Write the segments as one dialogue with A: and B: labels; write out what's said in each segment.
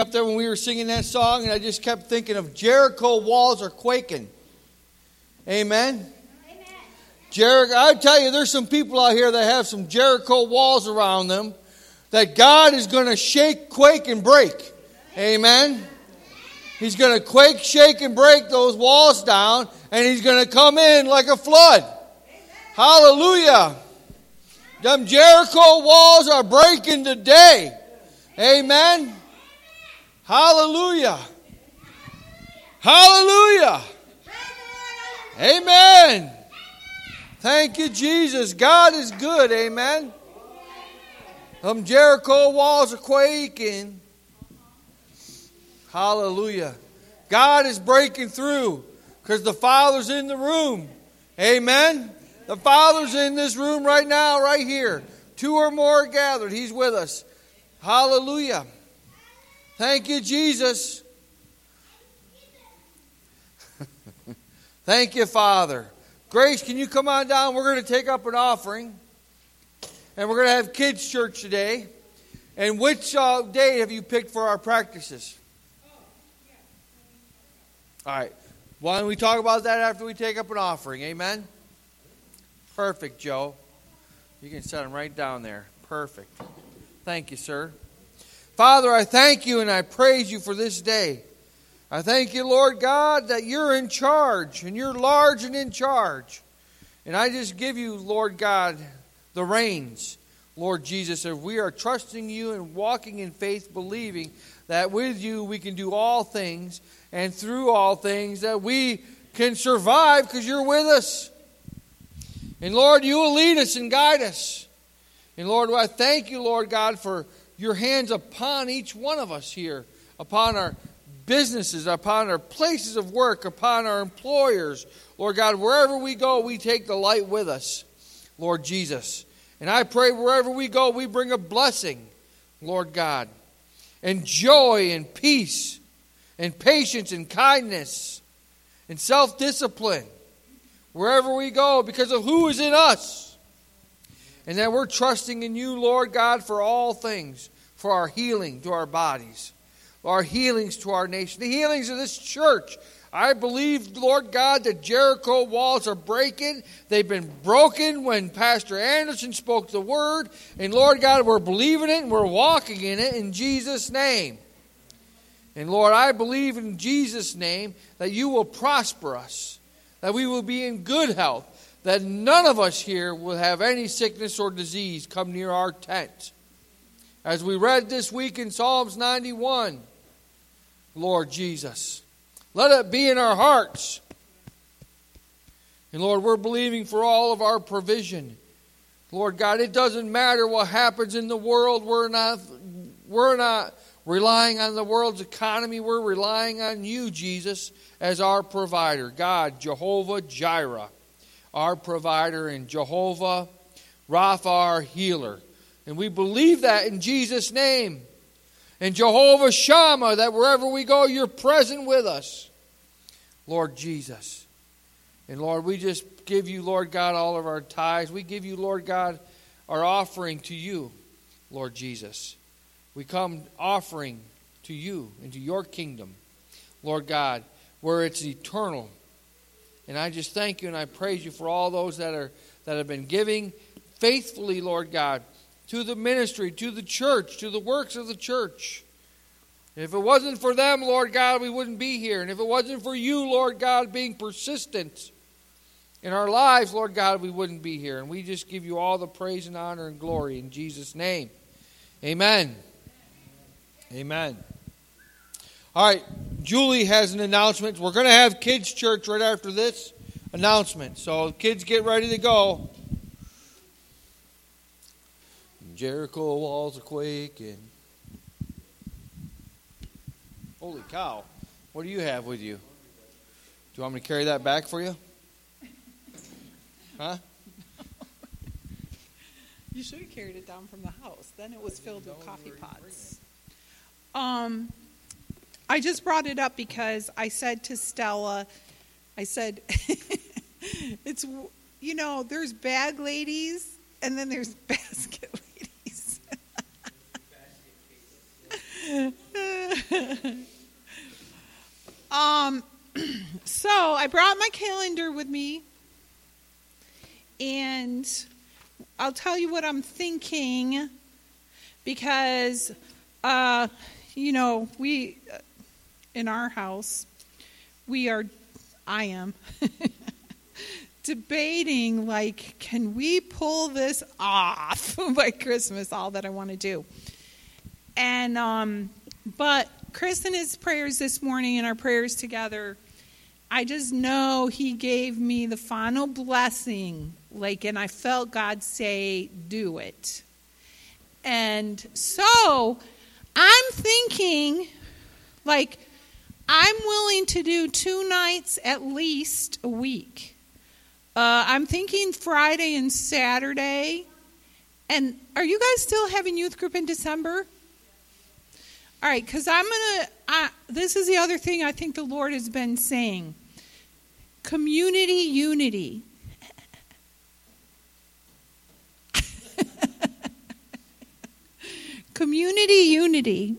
A: up there when we were singing that song, and I just kept thinking of Jericho walls are quaking. Amen. Jericho, I tell you, there's some people out here that have some Jericho walls around them that God is going to shake, quake, and break. Amen. He's going to quake, shake, and break those walls down, and He's going to come in like a flood. Hallelujah. Them Jericho walls are breaking today. Amen. Hallelujah. Hallelujah. Amen. Thank you, Jesus. God is good. Amen. Them Jericho walls are quaking. Hallelujah. God is breaking through because the Father's in the room. Amen. The Father's in this room right now, right here. Two or more gathered. He's with us. Hallelujah. Thank you, Jesus. Thank you, Father. Grace, can you come on down? We're going to take up an offering. And we're going to have kids' church today. And which uh, day have you picked for our practices? All right. Why don't we talk about that after we take up an offering? Amen? Perfect, Joe. You can set them right down there. Perfect. Thank you, sir. Father, I thank you and I praise you for this day. I thank you, Lord God, that you're in charge and you're large and in charge. And I just give you, Lord God, the reins, Lord Jesus, if we are trusting you and walking in faith, believing that with you we can do all things and through all things that we can survive because you're with us. And Lord, you will lead us and guide us. And Lord, I thank you, Lord God, for your hands upon each one of us here, upon our businesses, upon our places of work, upon our employers. Lord God, wherever we go, we take the light with us, Lord Jesus. And I pray wherever we go, we bring a blessing, Lord God, and joy and peace and patience and kindness and self discipline wherever we go because of who is in us. And that we're trusting in you, Lord God, for all things, for our healing to our bodies, our healings to our nation, the healings of this church, I believe, Lord God, that Jericho walls are breaking. They've been broken when Pastor Anderson spoke the word. And Lord God, we're believing it and we're walking in it in Jesus' name. And Lord, I believe in Jesus' name that you will prosper us, that we will be in good health, that none of us here will have any sickness or disease come near our tent. As we read this week in Psalms 91, Lord Jesus. Let it be in our hearts. And Lord, we're believing for all of our provision. Lord God, it doesn't matter what happens in the world. We're not, we're not relying on the world's economy. We're relying on you, Jesus, as our provider. God, Jehovah Jireh, our provider, and Jehovah Rapha, our healer. And we believe that in Jesus' name and Jehovah Shammah, that wherever we go, you're present with us. Lord Jesus. And Lord, we just give you, Lord God, all of our tithes. We give you, Lord God, our offering to you, Lord Jesus. We come offering to you into your kingdom, Lord God, where it's eternal. And I just thank you and I praise you for all those that are that have been giving faithfully, Lord God, to the ministry, to the church, to the works of the church. if it wasn't for them, Lord God, we wouldn't be here. And if it wasn't for you, Lord God, being persistent in our lives, Lord God, we wouldn't be here. And we just give you all the praise and honor and glory in Jesus' name. Amen. Amen. All right, Julie has an announcement. We're going to have kids' church right after this announcement. So, kids, get ready to go. Jericho walls are quaking. Holy cow. What do you have with you? Do you want me to carry that back for you? Huh?
B: You should have carried it down from the house. Then it was filled with coffee pots. Um, I just brought it up because I said to Stella, I said, it's, you know, there's bag ladies and then there's basket ladies. um, so I brought my calendar with me, and I'll tell you what I'm thinking because, uh, you know, we in our house we are, I am. debating like can we pull this off by christmas all that i want to do and um but chris and his prayers this morning and our prayers together i just know he gave me the final blessing like and i felt god say do it and so i'm thinking like i'm willing to do two nights at least a week uh, I'm thinking Friday and Saturday. And are you guys still having youth group in December? All right, because I'm going to, this is the other thing I think the Lord has been saying community unity. community unity.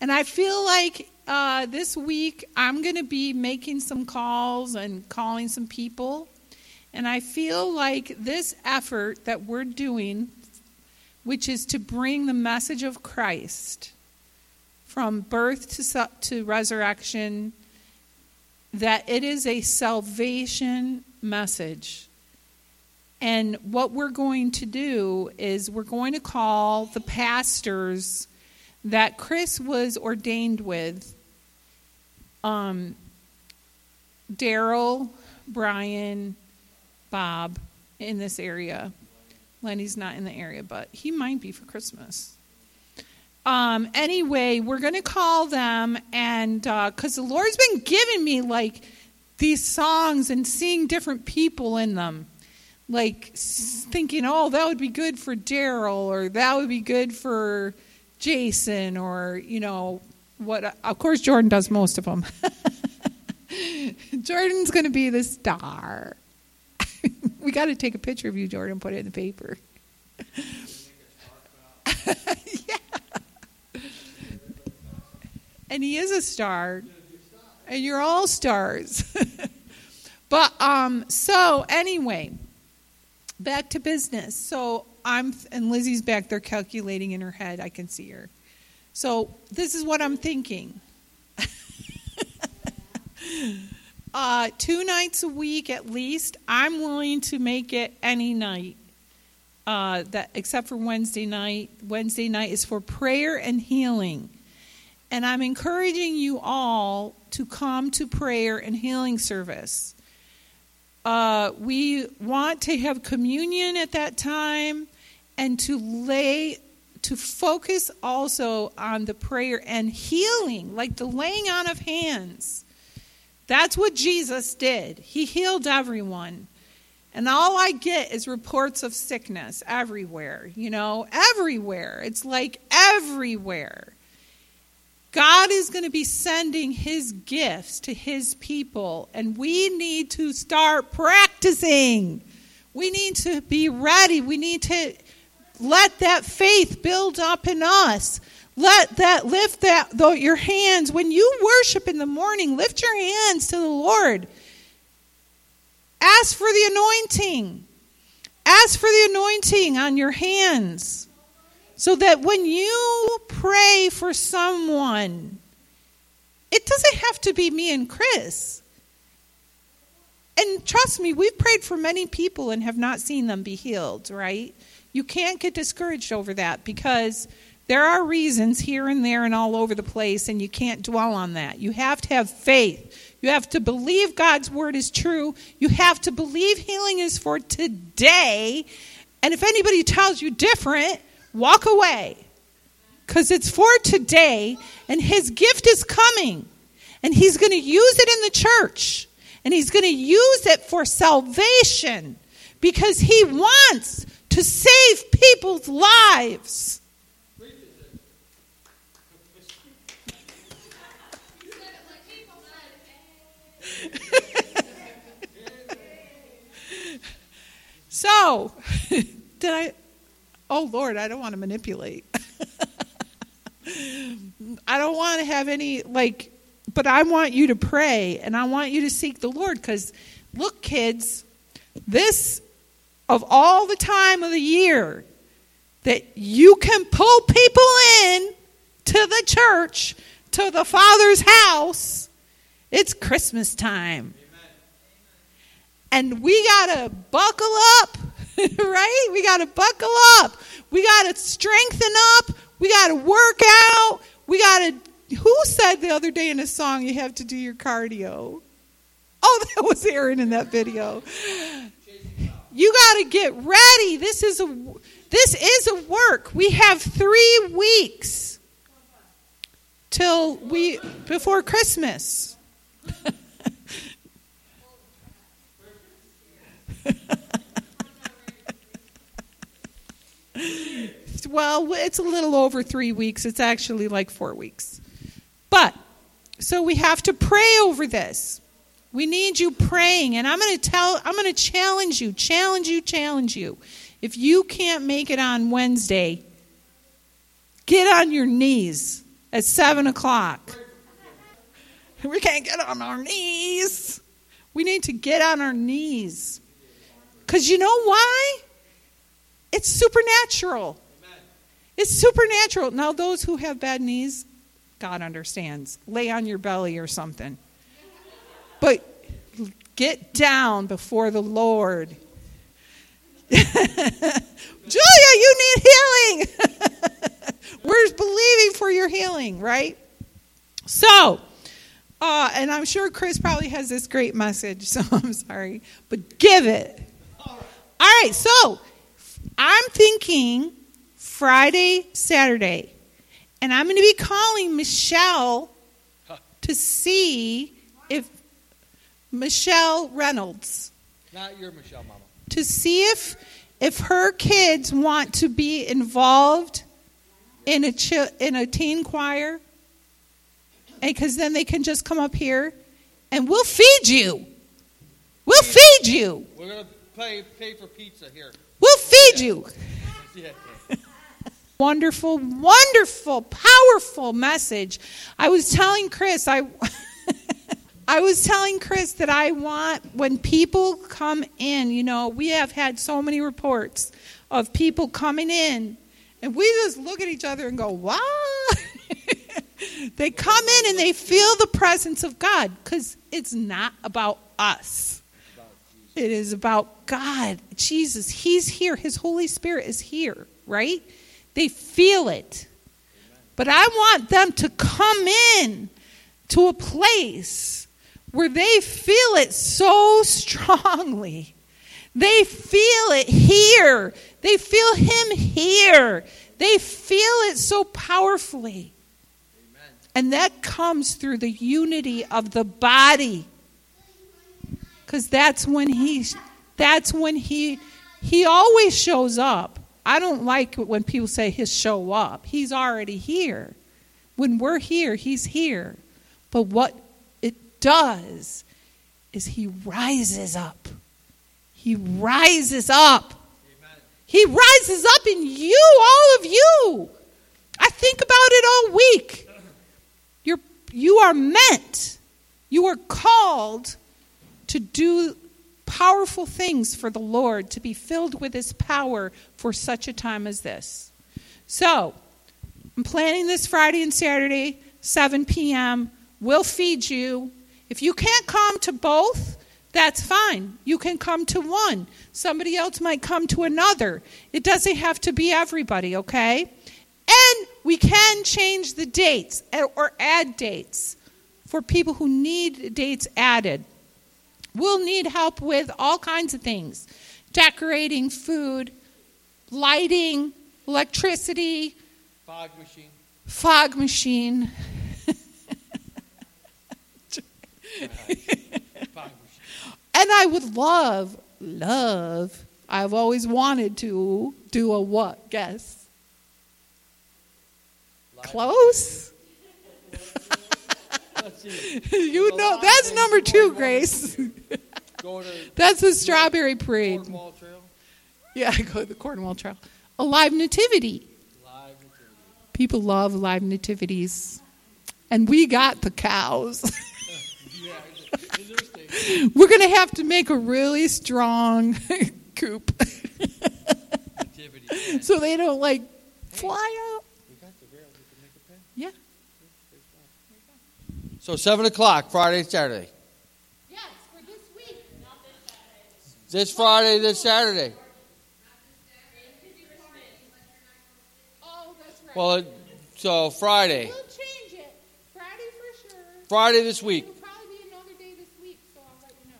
B: And I feel like uh, this week I'm going to be making some calls and calling some people and I feel like this effort that we're doing, which is to bring the message of Christ from birth to, to resurrection, that it is a salvation message. And what we're going to do is we're going to call the pastors that Chris was ordained with um, Daryl, Brian, Bob in this area. Lenny's not in the area, but he might be for Christmas. Um, anyway, we're going to call them, and because uh, the Lord's been giving me like these songs and seeing different people in them, like thinking, oh, that would be good for Daryl, or that would be good for Jason, or you know what? Of course, Jordan does most of them. Jordan's going to be the star. we got to take a picture of you, Jordan, put it in the paper. yeah. And he is a star. And you're all stars. but um so anyway, back to business. So I'm and Lizzie's back there calculating in her head. I can see her. So this is what I'm thinking. Uh, two nights a week at least. I'm willing to make it any night, uh, that except for Wednesday night. Wednesday night is for prayer and healing, and I'm encouraging you all to come to prayer and healing service. Uh, we want to have communion at that time, and to lay to focus also on the prayer and healing, like the laying on of hands that's what Jesus did. He healed everyone. And all I get is reports of sickness everywhere, you know, everywhere. It's like everywhere. God is going to be sending his gifts to his people, and we need to start practicing. We need to be ready. We need to let that faith build up in us. Let that lift that though your hands when you worship in the morning, lift your hands to the Lord. Ask for the anointing. Ask for the anointing on your hands. So that when you pray for someone, it doesn't have to be me and Chris. And trust me, we've prayed for many people and have not seen them be healed, right? You can't get discouraged over that because there are reasons here and there and all over the place, and you can't dwell on that. You have to have faith. You have to believe God's word is true. You have to believe healing is for today. And if anybody tells you different, walk away. Because it's for today, and His gift is coming. And He's going to use it in the church. And He's going to use it for salvation because He wants to save people's lives. so, did I? Oh Lord, I don't want to manipulate. I don't want to have any like but I want you to pray and I want you to seek the Lord cuz look kids, this of all the time of the year that you can pull people in to the church, to the Father's house, it's Christmas time. And we got to buckle up, right? We got to buckle up. We got to strengthen up. We got to work out. We got to. Who said the other day in a song you have to do your cardio? Oh, that was Aaron in that video. You got to get ready. This is a this is a work. We have 3 weeks till we before Christmas. well, it's a little over three weeks. It's actually like four weeks. But, so we have to pray over this. We need you praying. And I'm going to tell, I'm going to challenge you, challenge you, challenge you. If you can't make it on Wednesday, get on your knees at 7 o'clock. We can't get on our knees. We need to get on our knees. Because you know why? It's supernatural. It's supernatural. Now, those who have bad knees, God understands. Lay on your belly or something. But get down before the Lord. Julia, you need healing. We're believing for your healing, right? So, uh, and I'm sure Chris probably has this great message, so I'm sorry, but give it. All right, so I'm thinking Friday, Saturday, and I'm going to be calling Michelle to see if Michelle Reynolds.
A: Not your Michelle, Mama.
B: To see if if her kids want to be involved in a ch- in a teen choir, and because then they can just come up here, and we'll feed you. We'll feed you.
A: We're gonna pay pay for pizza here.
B: We'll feed you.
A: Yeah.
B: Wonderful, wonderful, powerful message. I was telling Chris, I I was telling Chris that I want when people come in, you know, we have had so many reports of people coming in and we just look at each other and go, "What?" they come in and they feel the presence of God cuz it's not about us. It is about God, Jesus. He's here. His Holy Spirit is here, right? They feel it. But I want them to come in to a place where they feel it so strongly. They feel it here. They feel Him here. They feel it so powerfully. And that comes through the unity of the body. Because that's when he that's when he he always shows up. I don't like when people say he'll show up. He's already here. When we're here, he's here. But what does is he rises up. He rises up. He rises up in you, all of you. I think about it all week. You're, you are meant, you are called to do powerful things for the Lord, to be filled with His power for such a time as this. So, I'm planning this Friday and Saturday, 7 p.m. We'll feed you. If you can't come to both, that's fine. You can come to one. Somebody else might come to another. It doesn't have to be everybody, okay? And we can change the dates or add dates for people who need dates added. We'll need help with all kinds of things decorating, food, lighting, electricity,
A: Fog machine.
B: fog machine. And I would love, love, I've always wanted to do a what? Guess. Close? You know, that's number two, Grace. That's the strawberry parade. Yeah, I go to the Cornwall Trail. A live nativity.
A: Live nativity.
B: People love live nativities. and we got the cows. We're going to have to make a really strong coop so they don't like fly out. Yeah.
A: So seven o'clock, Friday, Saturday.
B: Yes, for this week.
A: Not this Saturday. This Friday, this Saturday.
B: Oh, that's right.
A: Well, so Friday,
B: we'll change it. Friday for sure.
A: Friday this week.
B: It'll probably be another day this week, so I'll let you know.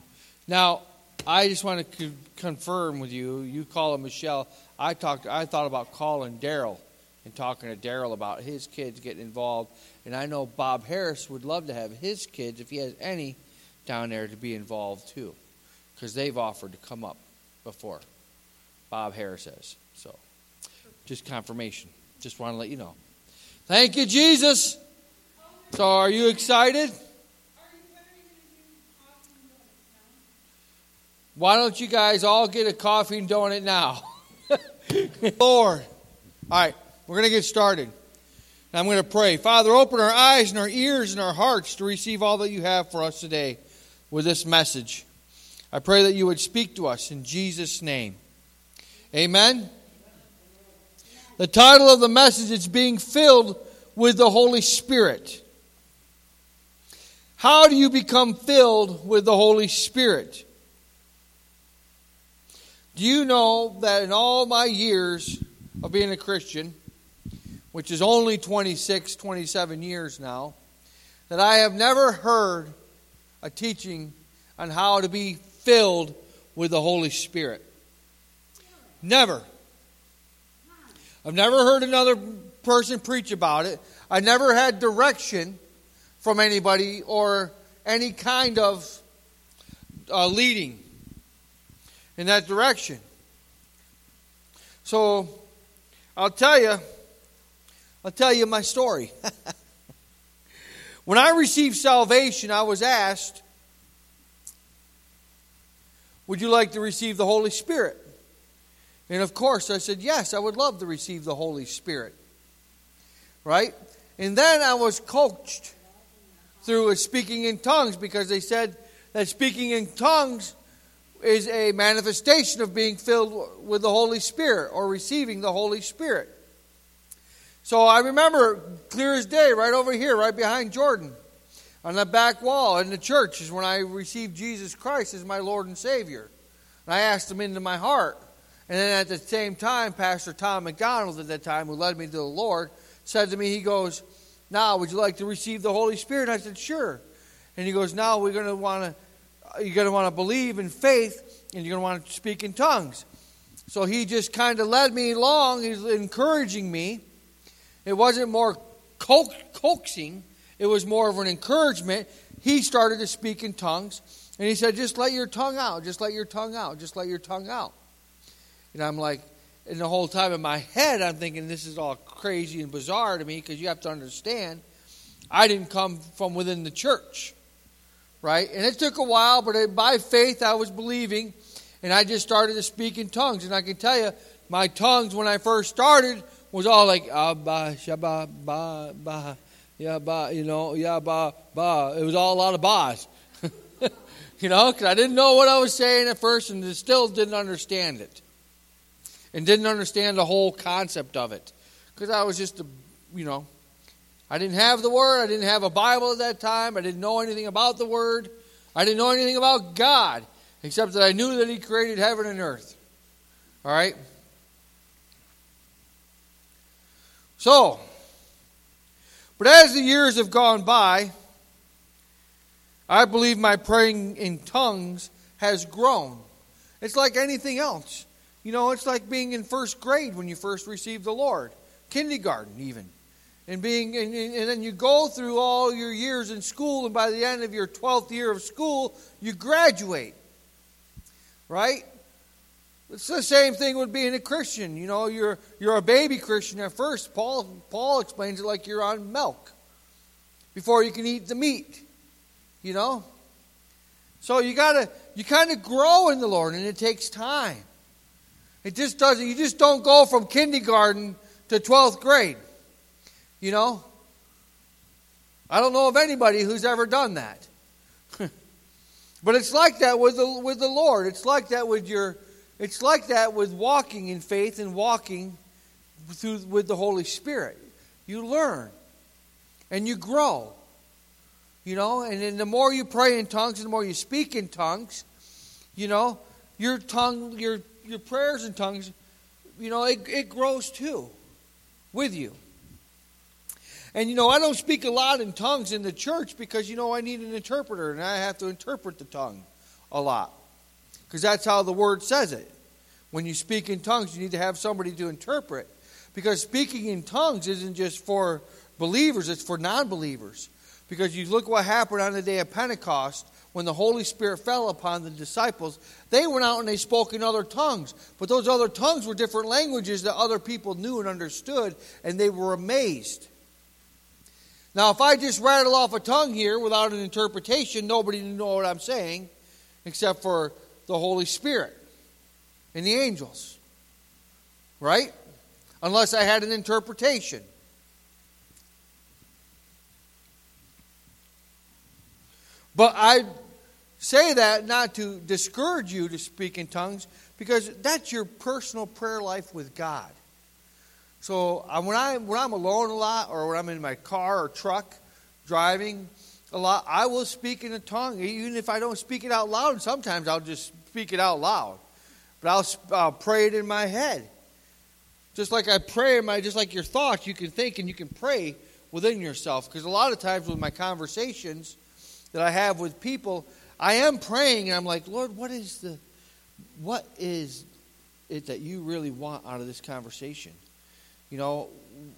A: Now, I just want to co- confirm with you. You call him Michelle. I talked. I thought about calling Daryl and talking to Daryl about his kids getting involved. And I know Bob Harris would love to have his kids, if he has any, down there to be involved too, because they've offered to come up before. Bob Harris has. So, just confirmation. Just want to let you know. Thank you, Jesus. So, are you excited? Why don't you guys all get a coffee and donut now? Lord. All right, we're going to get started. I'm going to pray. Father, open our eyes and our ears and our hearts to receive all that you have for us today with this message. I pray that you would speak to us in Jesus' name. Amen. The title of the message is Being Filled with the Holy Spirit. How do you become filled with the Holy Spirit? Do you know that in all my years of being a Christian, which is only 26, 27 years now, that I have never heard a teaching on how to be filled with the Holy Spirit? Never. I've never heard another person preach about it. I never had direction from anybody or any kind of uh, leading in that direction. So I'll tell you, I'll tell you my story. when I received salvation, I was asked, Would you like to receive the Holy Spirit? And of course, I said, Yes, I would love to receive the Holy Spirit. Right? And then I was coached through speaking in tongues because they said that speaking in tongues is a manifestation of being filled with the Holy Spirit or receiving the Holy Spirit. So I remember clear as day, right over here, right behind Jordan, on the back wall in the church, is when I received Jesus Christ as my Lord and Savior. And I asked Him into my heart. And then at the same time, Pastor Tom McDonald at that time, who led me to the Lord, said to me, he goes, Now, would you like to receive the Holy Spirit? I said, Sure. And he goes, Now we're going to want to, you're going to want to believe in faith, and you're going to want to speak in tongues. So he just kind of led me along. He's encouraging me. It wasn't more co- coaxing, it was more of an encouragement. He started to speak in tongues, and he said, Just let your tongue out, just let your tongue out, just let your tongue out. And I'm like, and the whole time in my head, I'm thinking this is all crazy and bizarre to me because you have to understand, I didn't come from within the church, right? And it took a while, but by faith, I was believing, and I just started to speak in tongues. And I can tell you, my tongues when I first started was all like ah, abba shaba ba ba ya ba you know ya ba ba. It was all a lot of ba's, you know, because I didn't know what I was saying at first, and still didn't understand it and didn't understand the whole concept of it because I was just a, you know, I didn't have the word. I didn't have a Bible at that time. I didn't know anything about the word. I didn't know anything about God except that I knew that He created heaven and earth. All right? So, but as the years have gone by, I believe my praying in tongues has grown. It's like anything else. You know, it's like being in first grade when you first receive the Lord, kindergarten even. And being and, and then you go through all your years in school and by the end of your 12th year of school, you graduate. Right? It's the same thing with being a Christian. You know, you're you're a baby Christian at first. Paul Paul explains it like you're on milk before you can eat the meat. You know? So you gotta you kind of grow in the Lord and it takes time. It just doesn't, you just don't go from kindergarten to 12th grade. You know? I don't know of anybody who's ever done that. but it's like that with the, with the Lord. It's like that with your it's like that with walking in faith and walking through with the Holy Spirit. You learn and you grow. You know, and then the more you pray in tongues and the more you speak in tongues, you know, your tongue, your your prayers in tongues, you know, it, it grows too with you. And you know, I don't speak a lot in tongues in the church because you know I need an interpreter and I have to interpret the tongue a lot. Because that's how the word says it. When you speak in tongues, you need to have somebody to interpret. Because speaking in tongues isn't just for believers, it's for non believers. Because you look what happened on the day of Pentecost when the Holy Spirit fell upon the disciples. They went out and they spoke in other tongues. But those other tongues were different languages that other people knew and understood, and they were amazed. Now, if I just rattle off a tongue here without an interpretation, nobody would know what I'm saying except for the Holy Spirit and the angels. Right? Unless I had an interpretation. But I say that not to discourage you to speak in tongues, because that's your personal prayer life with God. So uh, when I when I'm alone a lot, or when I'm in my car or truck driving a lot, I will speak in a tongue, even if I don't speak it out loud. Sometimes I'll just speak it out loud, but I'll, I'll pray it in my head. Just like I pray my, just like your thoughts, you can think and you can pray within yourself. Because a lot of times with my conversations that I have with people, I am praying and I'm like, Lord, what is the, what is it that you really want out of this conversation? You know,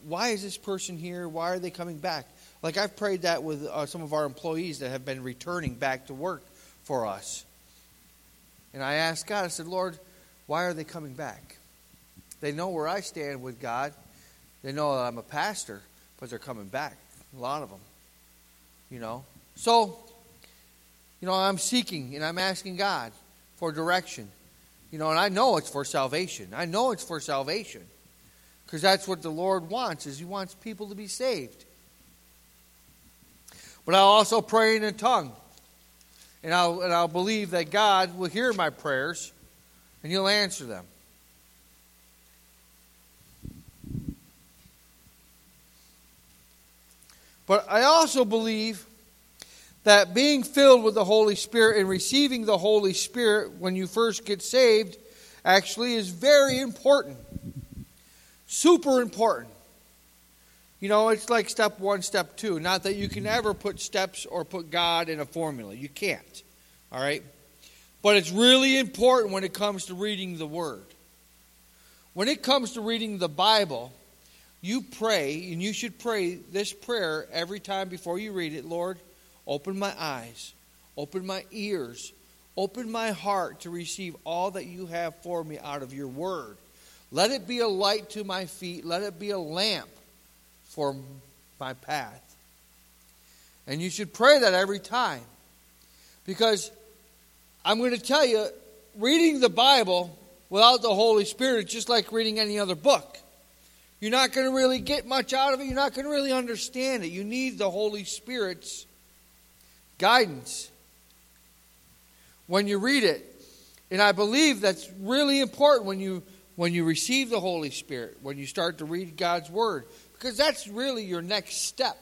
A: why is this person here? Why are they coming back? Like I've prayed that with uh, some of our employees that have been returning back to work for us. And I asked God, I said, Lord, why are they coming back? They know where I stand with God. They know that I'm a pastor, but they're coming back. A lot of them. You know? So, you know, I'm seeking and I'm asking God for direction. You know, and I know it's for salvation. I know it's for salvation. Because that's what the Lord wants, is He wants people to be saved. But I'll also pray in a tongue. And I'll, and I'll believe that God will hear my prayers and He'll answer them. But I also believe that being filled with the Holy Spirit and receiving the Holy Spirit when you first get saved actually is very important. Super important. You know, it's like step one, step two. Not that you can ever put steps or put God in a formula. You can't. All right? But it's really important when it comes to reading the Word. When it comes to reading the Bible, you pray, and you should pray this prayer every time before you read it Lord, open my eyes, open my ears, open my heart to receive all that you have for me out of your Word. Let it be a light to my feet. Let it be a lamp for my path. And you should pray that every time. Because I'm going to tell you, reading the Bible without the Holy Spirit is just like reading any other book. You're not going to really get much out of it. You're not going to really understand it. You need the Holy Spirit's guidance when you read it. And I believe that's really important when you when you receive the Holy Spirit, when you start to read God's Word, because that's really your next step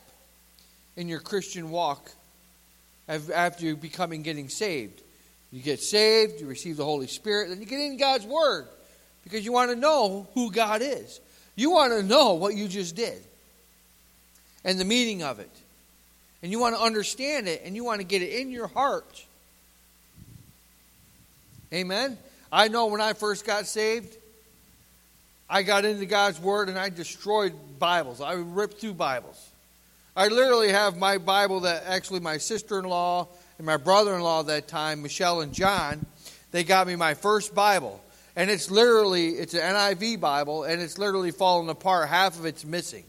A: in your Christian walk after you becoming getting saved. You get saved, you receive the Holy Spirit, then you get in God's Word because you want to know who God is. You want to know what you just did and the meaning of it. And you want to understand it and you want to get it in your heart. Amen. I know when I first got saved, I got into God's Word and I destroyed Bibles. I ripped through Bibles. I literally have my Bible that actually my sister in law and my brother in law at that time, Michelle and John, they got me my first Bible. And it's literally, it's an NIV Bible, and it's literally falling apart. Half of it's missing.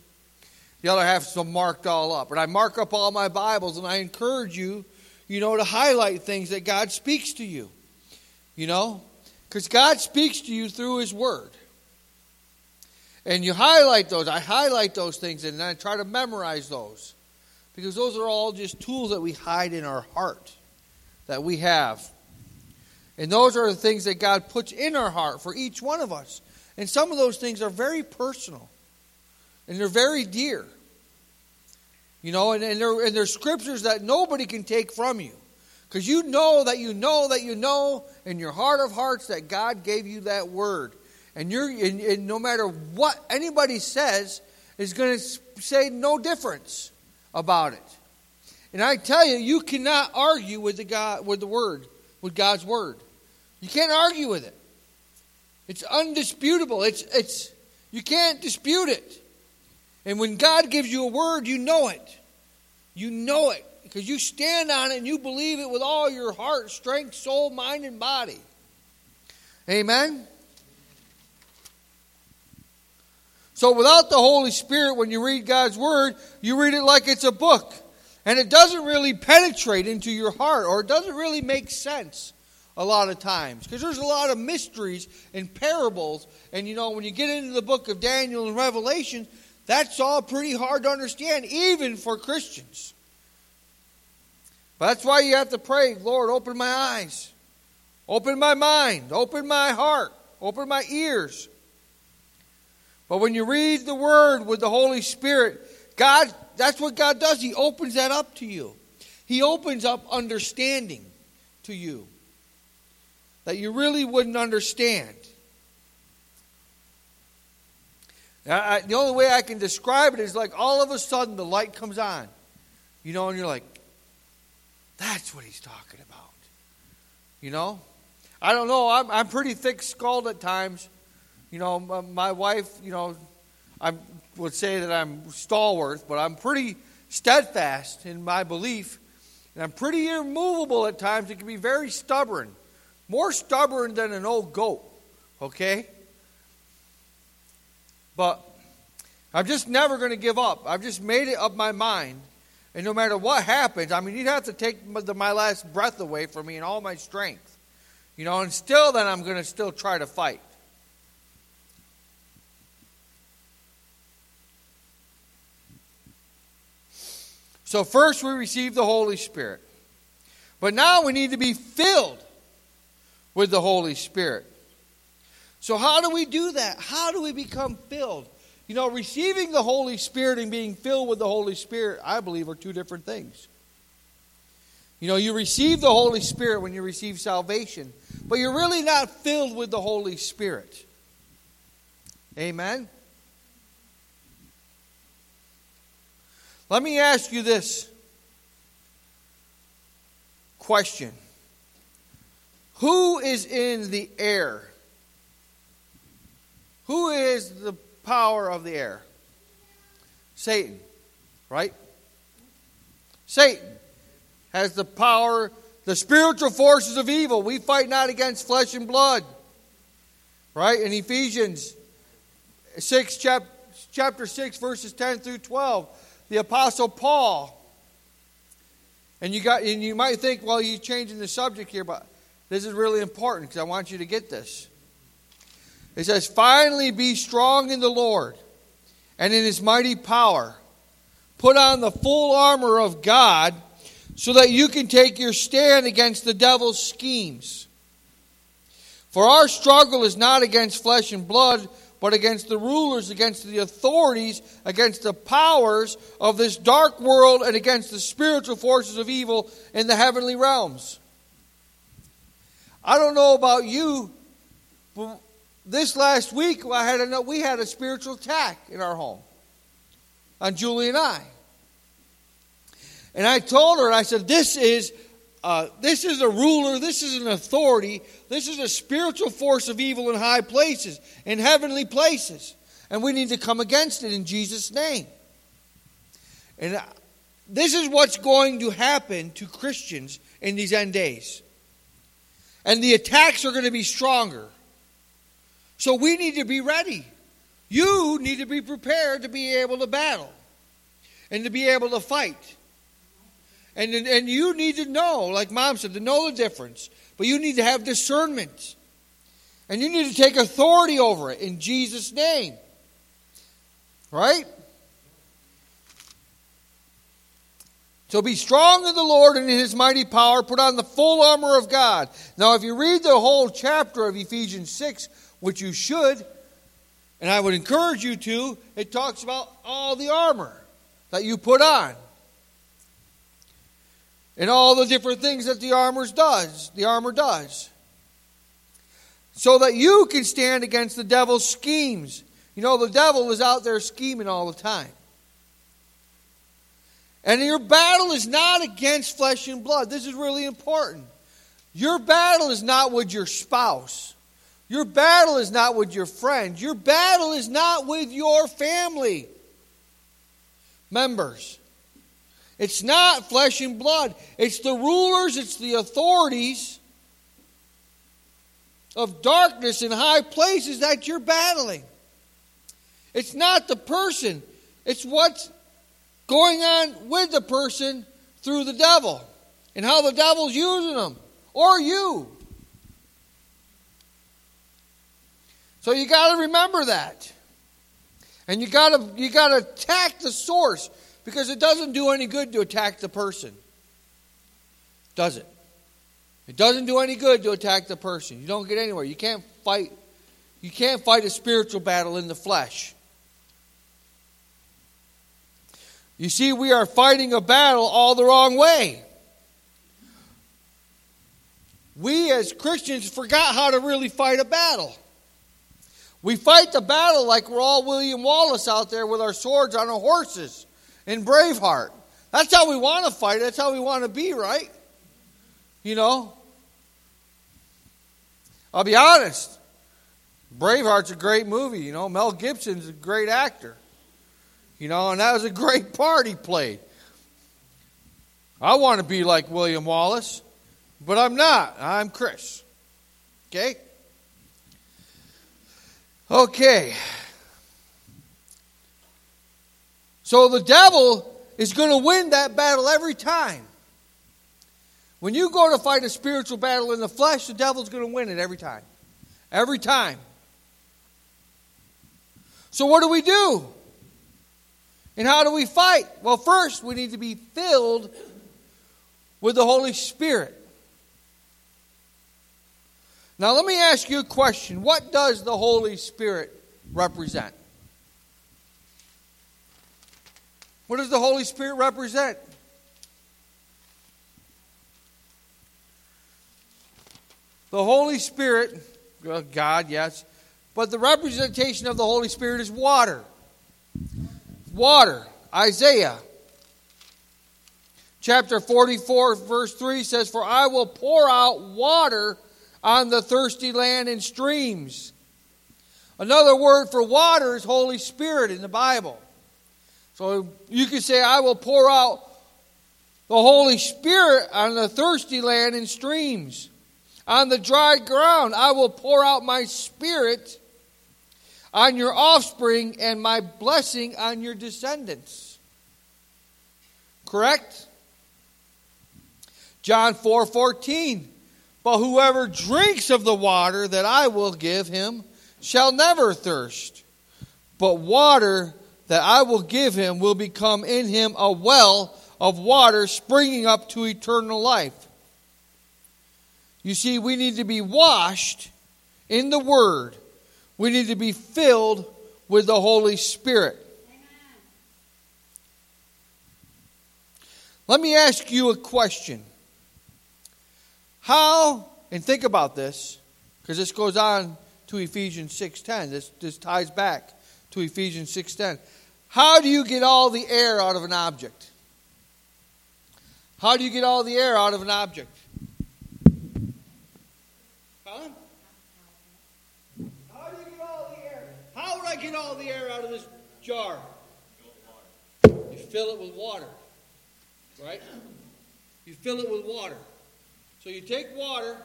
A: The other half is marked all up. And I mark up all my Bibles, and I encourage you, you know, to highlight things that God speaks to you. You know? Because God speaks to you through His Word. And you highlight those. I highlight those things and I try to memorize those because those are all just tools that we hide in our heart that we have. And those are the things that God puts in our heart for each one of us. And some of those things are very personal and they're very dear. You know, and, and, they're, and they're scriptures that nobody can take from you. Because you know that you know that you know in your heart of hearts that God gave you that word. And you're and, and no matter what anybody says is going to say no difference about it. And I tell you, you cannot argue with the God with the word, with God's word. You can't argue with it. It's undisputable. It's it's you can't dispute it. And when God gives you a word, you know it. You know it because you stand on it and you believe it with all your heart, strength, soul, mind, and body. Amen. So without the Holy Spirit, when you read God's Word, you read it like it's a book. And it doesn't really penetrate into your heart, or it doesn't really make sense a lot of times. Because there's a lot of mysteries and parables. And you know, when you get into the book of Daniel and Revelation, that's all pretty hard to understand, even for Christians. But that's why you have to pray, Lord, open my eyes, open my mind, open my heart, open my ears but when you read the Word with the Holy Spirit, God, that's what God does. He opens that up to you. He opens up understanding to you that you really wouldn't understand. I, the only way I can describe it is like all of a sudden the light comes on, you know, and you're like, that's what he's talking about. You know? I don't know. I'm, I'm pretty thick skulled at times. You know, my wife, you know, I would say that I'm stalwart, but I'm pretty steadfast in my belief. And I'm pretty immovable at times. It can be very stubborn. More stubborn than an old goat, okay? But I'm just never going to give up. I've just made it up my mind. And no matter what happens, I mean, you'd have to take my last breath away from me and all my strength. You know, and still then I'm going to still try to fight. So, first we receive the Holy Spirit. But now we need to be filled with the Holy Spirit. So, how do we do that? How do we become filled? You know, receiving the Holy Spirit and being filled with the Holy Spirit, I believe, are two different things. You know, you receive the Holy Spirit when you receive salvation, but you're really not filled with the Holy Spirit. Amen? Let me ask you this question Who is in the air? Who is the power of the air? Satan, right? Satan has the power, the spiritual forces of evil. We fight not against flesh and blood. Right? In Ephesians 6, chapter 6, verses 10 through 12 the Apostle Paul. And you got and you might think, well, you're changing the subject here, but this is really important because I want you to get this. It says, Finally be strong in the Lord and in his mighty power. Put on the full armor of God so that you can take your stand against the devil's schemes. For our struggle is not against flesh and blood but against the rulers, against the authorities, against the powers of this dark world, and against the spiritual forces of evil in the heavenly realms. I don't know about you, but this last week I had a, we had a spiritual attack in our home on Julie and I. And I told her, I said, This is uh, this is a ruler, this is an authority, this is a spiritual force of evil in high places, in heavenly places. And we need to come against it in Jesus' name. And uh, this is what's going to happen to Christians in these end days. And the attacks are going to be stronger. So we need to be ready. You need to be prepared to be able to battle and to be able to fight. And, and you need to know, like mom said, to know the difference. But you need to have discernment. And you need to take authority over it in Jesus' name. Right? So be strong in the Lord and in his mighty power. Put on the full armor of God. Now, if you read the whole chapter of Ephesians 6, which you should, and I would encourage you to, it talks about all the armor that you put on. And all the different things that the armor does, the armor does. So that you can stand against the devil's schemes. You know, the devil is out there scheming all the time. And your battle is not against flesh and blood. This is really important. Your battle is not with your spouse. Your battle is not with your friends. Your battle is not with your family members. It's not flesh and blood. It's the rulers, it's the authorities of darkness in high places that you're battling. It's not the person, it's what's going on with the person through the devil and how the devil's using them or you. So you got to remember that. And you got to you got to attack the source because it doesn't do any good to attack the person. Does it? It doesn't do any good to attack the person. You don't get anywhere. You can't fight you can't fight a spiritual battle in the flesh. You see, we are fighting a battle all the wrong way. We as Christians forgot how to really fight a battle. We fight the battle like we're all William Wallace out there with our swords on our horses in Braveheart. That's how we want to fight. That's how we want to be, right? You know? I'll be honest. Braveheart's a great movie, you know. Mel Gibson's a great actor. You know, and that was a great part he played. I want to be like William Wallace, but I'm not. I'm Chris. Okay? Okay. So the devil is going to win that battle every time. When you go to fight a spiritual battle in the flesh, the devil's going to win it every time. Every time. So what do we do? And how do we fight? Well, first, we need to be filled with the Holy Spirit. Now, let me ask you a question. What does the Holy Spirit represent? What does the Holy Spirit represent? The Holy Spirit, God, yes, but the representation of the Holy Spirit is water water. Isaiah chapter 44, verse 3 says, For I will pour out water on the thirsty land and streams. Another word for water is Holy Spirit in the Bible. So you could say, I will pour out the Holy Spirit on the thirsty land and streams. On the dry ground, I will pour out my spirit on your offspring and my blessing on your descendants. Correct? John 4 14. But whoever drinks of the water that I will give him shall never thirst. But water that I will give him will become in him a well of water springing up to eternal life. You see, we need to be washed in the Word we need to be filled with the Holy Spirit. Let me ask you a question. How, and think about this, because this goes on to Ephesians 6.10. This, this ties back to Ephesians 6.10. How do you get all the air out of an object? How do you get all the air out of an object? Huh? I get all the air out of this jar? You fill it with water. Right? You fill it with water. So you take water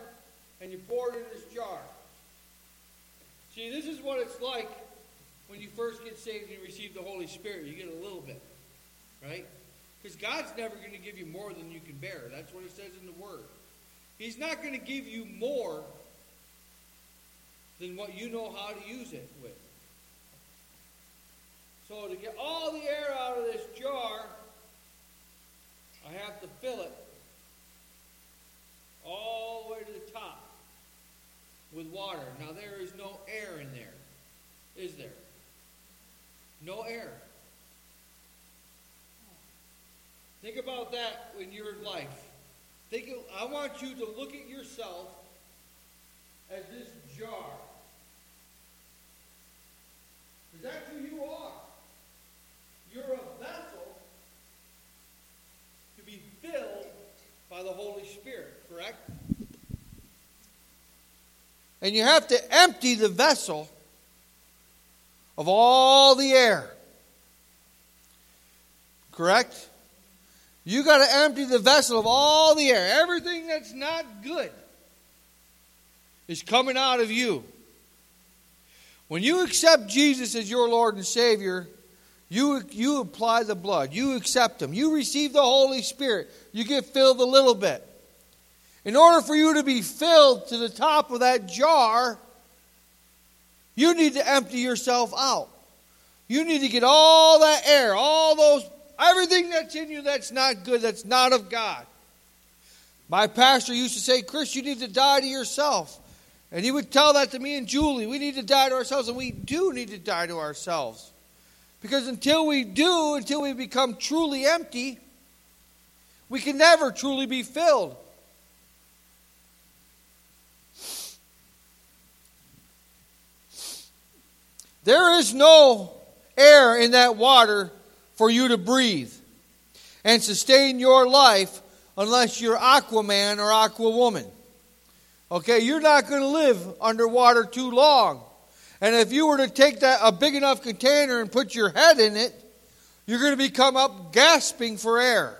A: and you pour it in this jar. See, this is what it's like when you first get saved and receive the Holy Spirit. You get a little bit. Right? Because God's never going to give you more than you can bear. That's what it says in the Word. He's not going to give you more than what you know how to use it with. So to get all the air out of this jar, I have to fill it all the way to the top with water. Now, there is no air in there, is there? No air. Think about that in your life. Think of, I want you to look at yourself as this jar. Because that's who you are. You're a vessel to be filled by the Holy Spirit, correct? And you have to empty the vessel of all the air. Correct? You got to empty the vessel of all the air. Everything that's not good is coming out of you. When you accept Jesus as your Lord and Savior, you, you apply the blood. You accept Him. You receive the Holy Spirit. You get filled a little bit. In order for you to be filled to the top of that jar, you need to empty yourself out. You need to get all that air, all those, everything that's in you that's not good, that's not of God. My pastor used to say, Chris, you need to die to yourself. And he would tell that to me and Julie. We need to die to ourselves, and we do need to die to ourselves. Because until we do, until we become truly empty, we can never truly be filled. There is no air in that water for you to breathe and sustain your life unless you're Aquaman or Aquawoman. Okay, you're not going to live underwater too long. And if you were to take that a big enough container and put your head in it, you're going to become up gasping for air.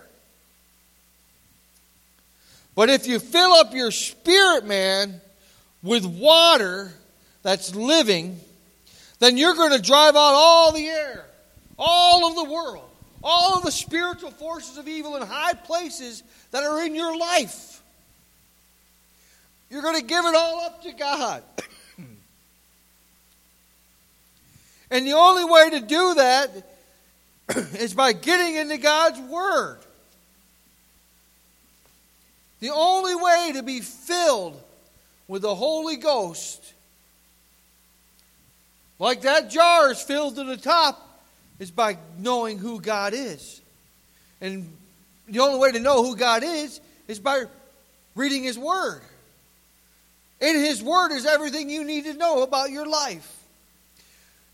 A: But if you fill up your spirit man with water that's living, then you're going to drive out all the air, all of the world, all of the spiritual forces of evil in high places that are in your life. You're going to give it all up to God. and the only way to do that is by getting into God's Word. The only way to be filled with the Holy Ghost, like that jar is filled to the top, is by knowing who God is. And the only way to know who God is is by reading His Word. In His Word is everything you need to know about your life.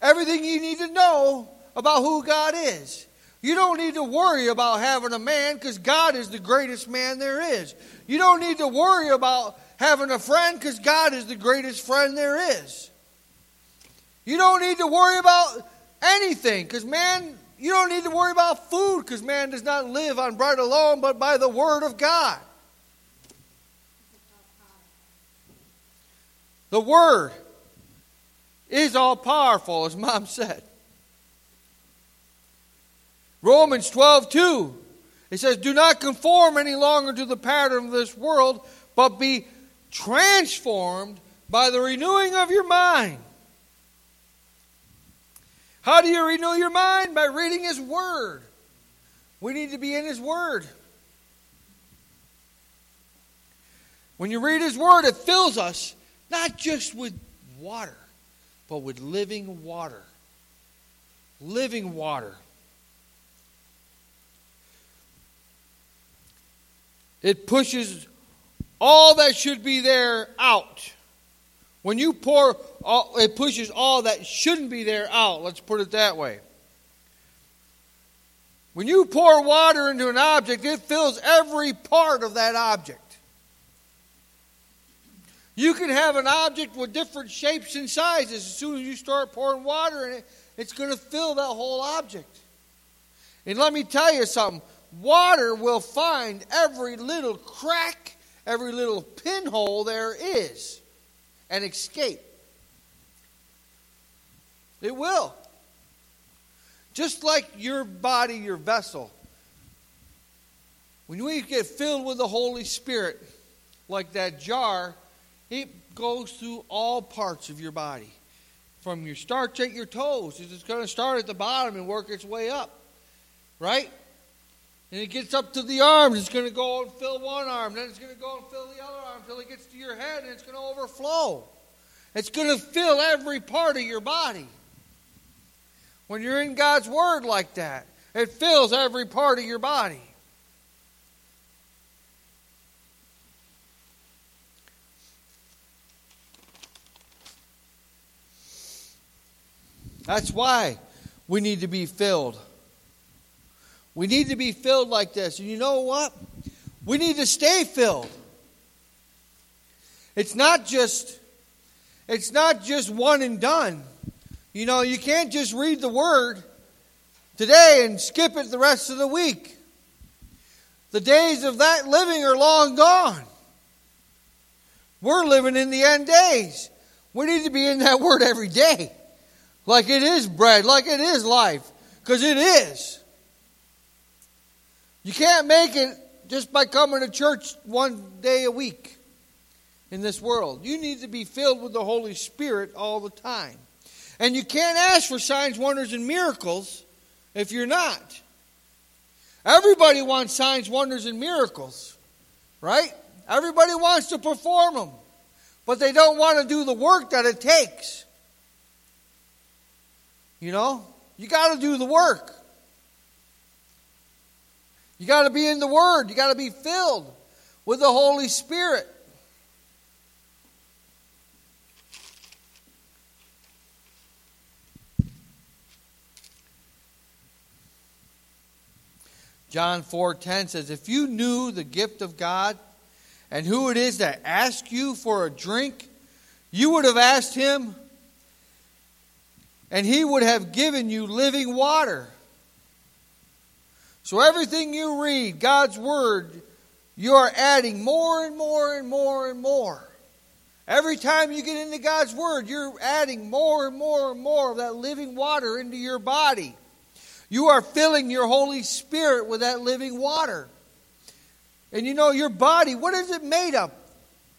A: Everything you need to know about who God is. You don't need to worry about having a man because God is the greatest man there is. You don't need to worry about having a friend because God is the greatest friend there is. You don't need to worry about anything because man, you don't need to worry about food because man does not live on bread alone but by the word of God. The Word is all powerful, as Mom said. Romans 12, 2. It says, Do not conform any longer to the pattern of this world, but be transformed by the renewing of your mind. How do you renew your mind? By reading His Word. We need to be in His Word. When you read His Word, it fills us not just with water, but with living water. Living water. It pushes all that should be there out. When you pour, all, it pushes all that shouldn't be there out. Let's put it that way. When you pour water into an object, it fills every part of that object. You can have an object with different shapes and sizes. As soon as you start pouring water in it, it's going to fill that whole object. And let me tell you something water will find every little crack, every little pinhole there is, and escape. It will. Just like your body, your vessel. When we get filled with the Holy Spirit, like that jar, it goes through all parts of your body. From your starts at your toes. It's going to start at the bottom and work its way up. Right? And it gets up to the arms. It's going to go and fill one arm. Then it's going to go and fill the other arm until it gets to your head and it's going to overflow. It's going to fill every part of your body. When you're in God's Word like that, it fills every part of your body. That's why we need to be filled. We need to be filled like this. And you know what? We need to stay filled. It's not just it's not just one and done. You know, you can't just read the word today and skip it the rest of the week. The days of that living are long gone. We're living in the end days. We need to be in that word every day. Like it is bread, like it is life. Because it is. You can't make it just by coming to church one day a week in this world. You need to be filled with the Holy Spirit all the time. And you can't ask for signs, wonders, and miracles if you're not. Everybody wants signs, wonders, and miracles, right? Everybody wants to perform them, but they don't want to do the work that it takes. You know, you got to do the work. You got to be in the Word. You got to be filled with the Holy Spirit. John 4:10 says, "If you knew the gift of God and who it is that asks you for a drink, you would have asked him, and he would have given you living water." So everything you read, God's word, you are adding more and more and more and more. Every time you get into God's word, you're adding more and more and more of that living water into your body. You are filling your Holy Spirit with that living water. And you know, your body, what is it made of?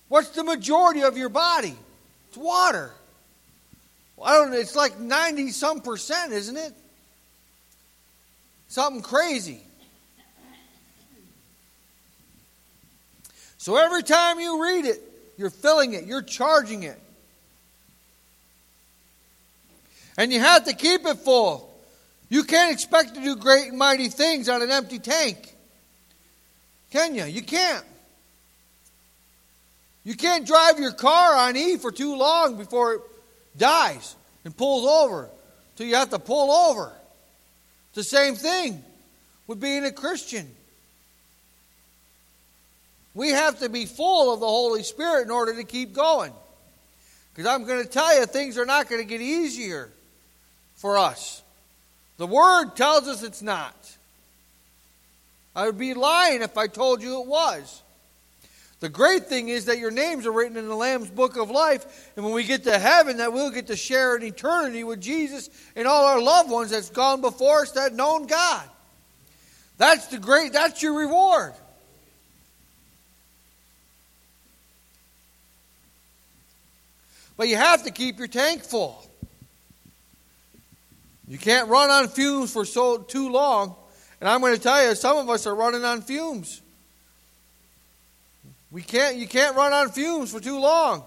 A: What's the majority of your body? It's water. I don't know, it's like 90 some percent, isn't it? Something crazy. So every time you read it, you're filling it, you're charging it. And you have to keep it full. You can't expect to do great and mighty things on an empty tank. Can you? You can't. You can't drive your car on E for too long before it dies and pulls over till you have to pull over. It's the same thing with being a Christian. We have to be full of the Holy Spirit in order to keep going. Because I'm going to tell you, things are not going to get easier for us. The Word tells us it's not. I would be lying if I told you it was. The great thing is that your names are written in the Lamb's book of life, and when we get to heaven, that we'll get to share an eternity with Jesus and all our loved ones that's gone before us that known God. That's the great, that's your reward. But you have to keep your tank full. You can't run on fumes for so too long. And I'm going to tell you, some of us are running on fumes. We can't, you can't run on fumes for too long.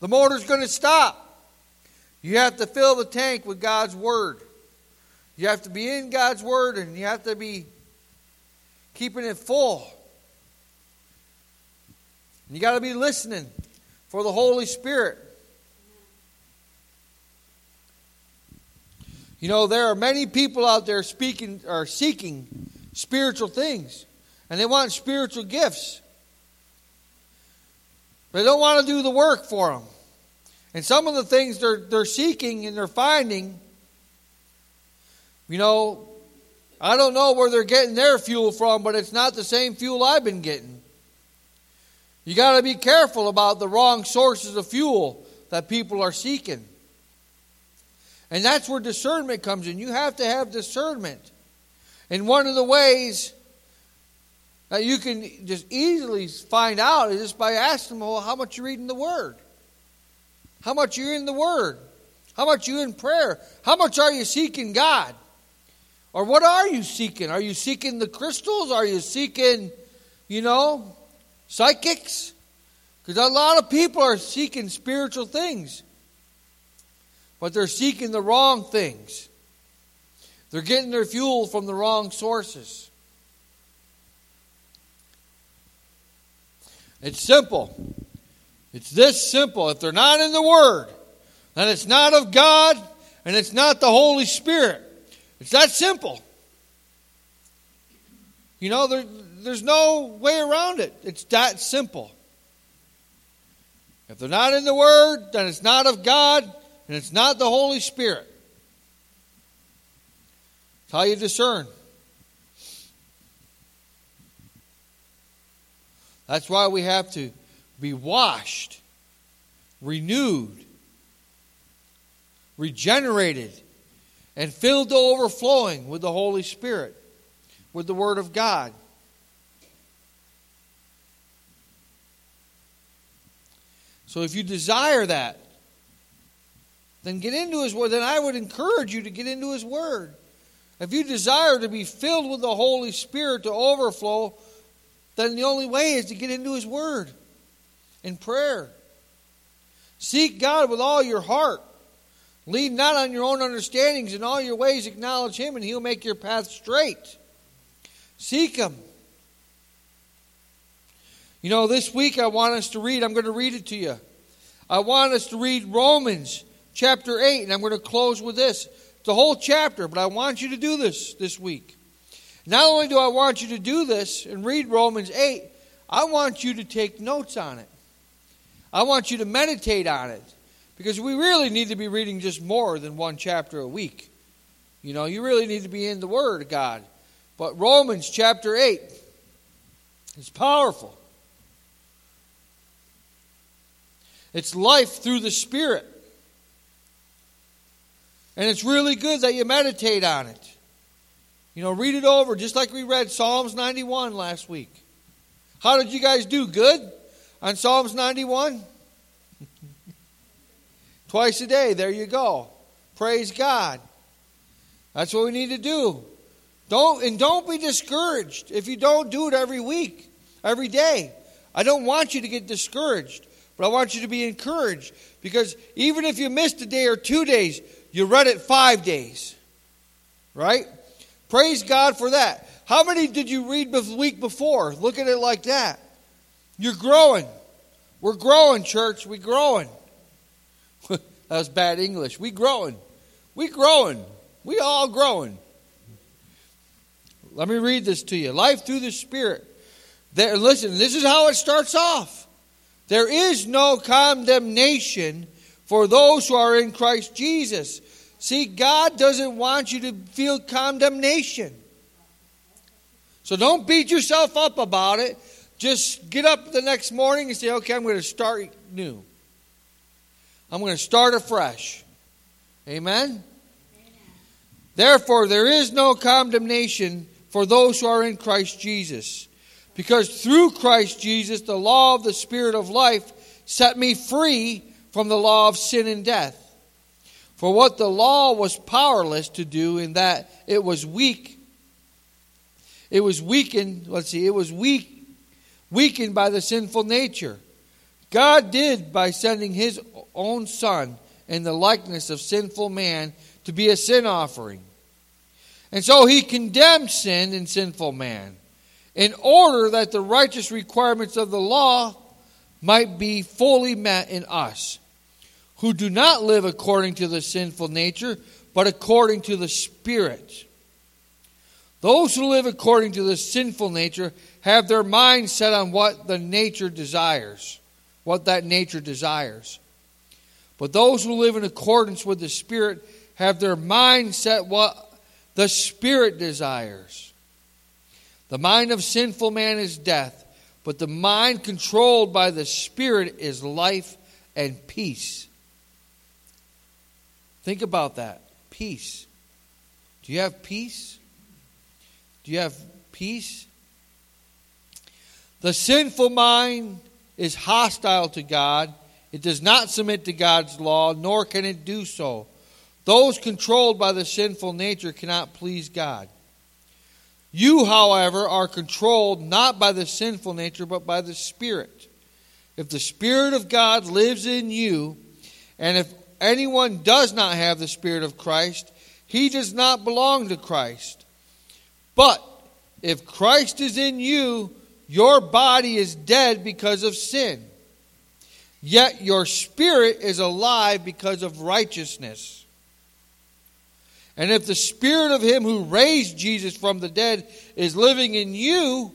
A: The motor's going to stop. You have to fill the tank with God's Word. You have to be in God's Word and you have to be keeping it full. You got to be listening for the Holy Spirit. You know, there are many people out there speaking or seeking spiritual things, and they want spiritual gifts. They don't want to do the work for them. And some of the things they're, they're seeking and they're finding, you know, I don't know where they're getting their fuel from, but it's not the same fuel I've been getting. You got to be careful about the wrong sources of fuel that people are seeking. And that's where discernment comes in. You have to have discernment. And one of the ways that you can just easily find out is just by asking them, well, how much you're reading the Word? How much you're in the Word? How much you in prayer? How much are you seeking God? Or what are you seeking? Are you seeking the crystals? Are you seeking, you know, psychics? Because a lot of people are seeking spiritual things, but they're seeking the wrong things. They're getting their fuel from the wrong sources. It's simple. It's this simple. If they're not in the Word, then it's not of God and it's not the Holy Spirit. It's that simple. You know, there, there's no way around it. It's that simple. If they're not in the Word, then it's not of God and it's not the Holy Spirit. It's how you discern. That's why we have to be washed, renewed, regenerated, and filled to overflowing with the Holy Spirit, with the Word of God. So if you desire that, then get into His Word. Then I would encourage you to get into His Word. If you desire to be filled with the Holy Spirit to overflow, then the only way is to get into His Word in prayer. Seek God with all your heart. Lean not on your own understandings. In all your ways, acknowledge Him, and He'll make your path straight. Seek Him. You know, this week I want us to read, I'm going to read it to you. I want us to read Romans chapter 8, and I'm going to close with this. It's a whole chapter, but I want you to do this this week. Not only do I want you to do this and read Romans 8, I want you to take notes on it. I want you to meditate on it. Because we really need to be reading just more than one chapter a week. You know, you really need to be in the Word of God. But Romans chapter 8 is powerful. It's life through the Spirit. And it's really good that you meditate on it. You know, read it over just like we read Psalms 91 last week. How did you guys do? Good on Psalms 91? Twice a day, there you go. Praise God. That's what we need to do. Don't and don't be discouraged if you don't do it every week, every day. I don't want you to get discouraged, but I want you to be encouraged because even if you missed a day or two days, you read it 5 days. Right? Praise God for that. How many did you read the week before? Look at it like that. You're growing. We're growing, church. We're growing. that was bad English. We growing. We growing. We all growing. Let me read this to you. Life through the Spirit. There, listen, this is how it starts off. There is no condemnation for those who are in Christ Jesus. See, God doesn't want you to feel condemnation. So don't beat yourself up about it. Just get up the next morning and say, okay, I'm going to start new. I'm going to start afresh. Amen? Amen? Therefore, there is no condemnation for those who are in Christ Jesus. Because through Christ Jesus, the law of the Spirit of life set me free from the law of sin and death. For what the law was powerless to do, in that it was weak, it was weakened, let's see, it was weak, weakened by the sinful nature. God did by sending his own Son in the likeness of sinful man to be a sin offering. And so he condemned sin and sinful man in order that the righteous requirements of the law might be fully met in us who do not live according to the sinful nature, but according to the Spirit. Those who live according to the sinful nature have their mind set on what the nature desires, what that nature desires. But those who live in accordance with the Spirit have their mind set what the Spirit desires. The mind of sinful man is death, but the mind controlled by the Spirit is life and peace. Think about that. Peace. Do you have peace? Do you have peace? The sinful mind is hostile to God. It does not submit to God's law, nor can it do so. Those controlled by the sinful nature cannot please God. You, however, are controlled not by the sinful nature, but by the Spirit. If the Spirit of God lives in you, and if anyone does not have the Spirit of Christ, he does not belong to Christ. But if Christ is in you, your body is dead because of sin. Yet your spirit is alive because of righteousness. And if the spirit of him who raised Jesus from the dead is living in you,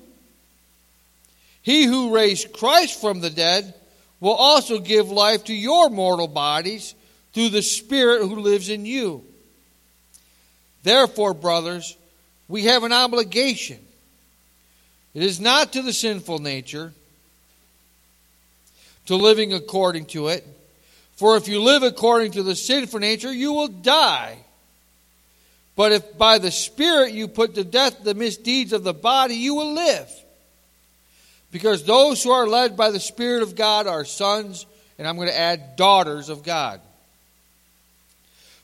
A: he who raised Christ from the dead will also give life to your mortal bodies through the spirit who lives in you. Therefore, brothers, we have an obligation. It is not to the sinful nature, to living according to it. For if you live according to the sinful nature, you will die. But if by the Spirit you put to death the misdeeds of the body, you will live. Because those who are led by the Spirit of God are sons, and I'm going to add daughters of God.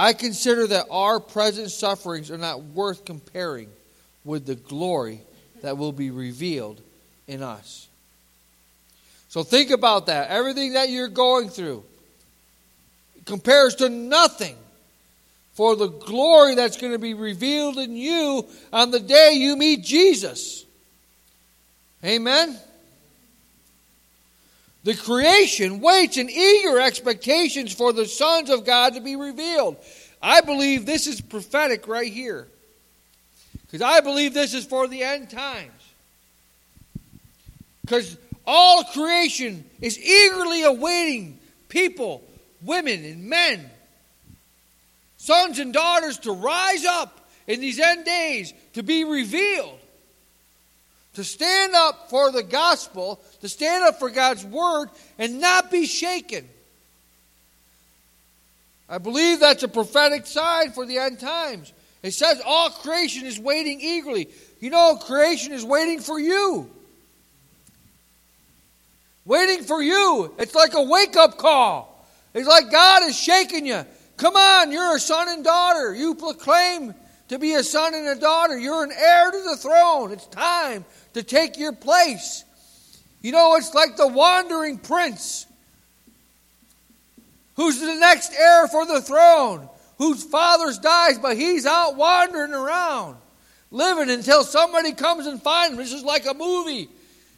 A: I consider that our present sufferings are not worth comparing with the glory that will be revealed in us. So think about that. Everything that you're going through compares to nothing for the glory that's going to be revealed in you on the day you meet Jesus. Amen? The creation waits in eager expectations for the sons of God to be revealed. I believe this is prophetic right here. Because I believe this is for the end times. Because all creation is eagerly awaiting people, women, and men sons and daughters to rise up in these end days to be revealed, to stand up for the gospel, to stand up for God's word, and not be shaken. I believe that's a prophetic sign for the end times. It says all creation is waiting eagerly. You know, creation is waiting for you. Waiting for you. It's like a wake up call. It's like God is shaking you. Come on, you're a son and daughter. You proclaim to be a son and a daughter. You're an heir to the throne. It's time to take your place. You know, it's like the wandering prince who's the next heir for the throne, whose father's dies, but he's out wandering around, living until somebody comes and finds him. This is like a movie.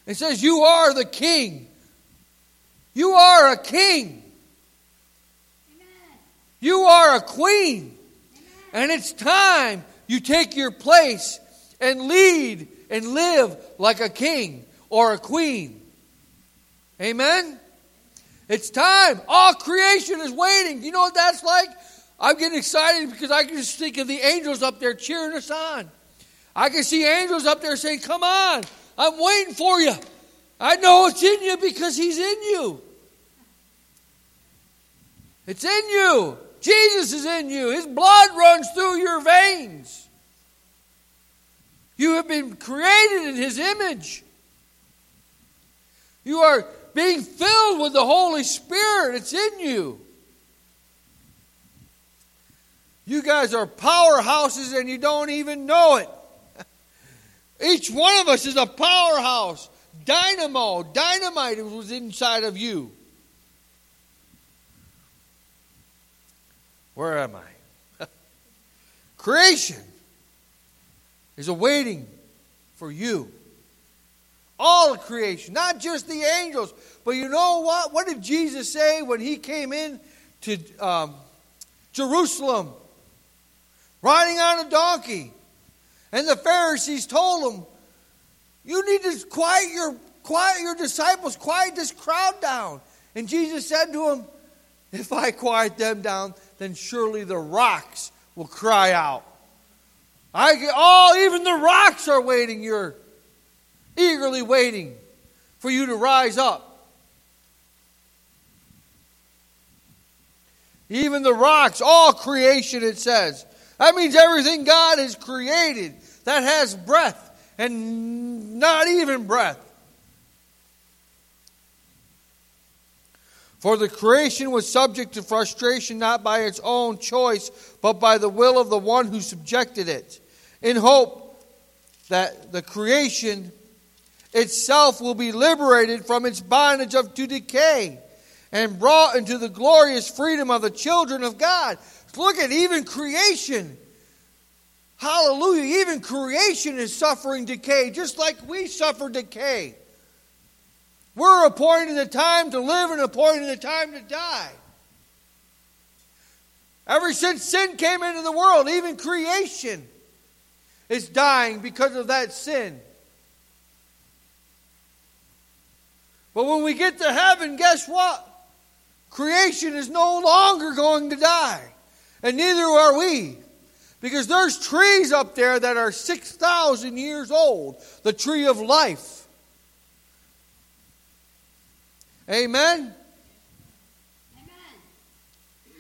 A: It says, You are the king. You are a king. You are a queen. And it's time you take your place and lead and live like a king or a queen. Amen? It's time. All creation is waiting. You know what that's like? I'm getting excited because I can just think of the angels up there cheering us on. I can see angels up there saying, Come on, I'm waiting for you. I know it's in you because He's in you. It's in you. Jesus is in you. His blood runs through your veins. You have been created in His image. You are being filled with the Holy Spirit. It's in you. You guys are powerhouses and you don't even know it. Each one of us is a powerhouse. Dynamo, dynamite was inside of you. Where am I? Creation is awaiting for you. All creation, not just the angels. But you know what? What did Jesus say when he came in to um, Jerusalem? Riding on a donkey. And the Pharisees told him, You need to quiet your quiet your disciples, quiet this crowd down. And Jesus said to him, If I quiet them down, then surely the rocks will cry out. I get, oh, even the rocks are waiting. You're eagerly waiting for you to rise up. Even the rocks, all creation, it says. That means everything God has created that has breath and not even breath. For the creation was subject to frustration not by its own choice, but by the will of the one who subjected it, in hope that the creation itself will be liberated from its bondage of to decay and brought into the glorious freedom of the children of God. Look at even creation. Hallelujah. Even creation is suffering decay, just like we suffer decay. We're appointed a time to live and appointed a time to die. Ever since sin came into the world, even creation is dying because of that sin. But when we get to heaven, guess what? Creation is no longer going to die. And neither are we. Because there's trees up there that are 6,000 years old. The tree of life. Amen? Amen?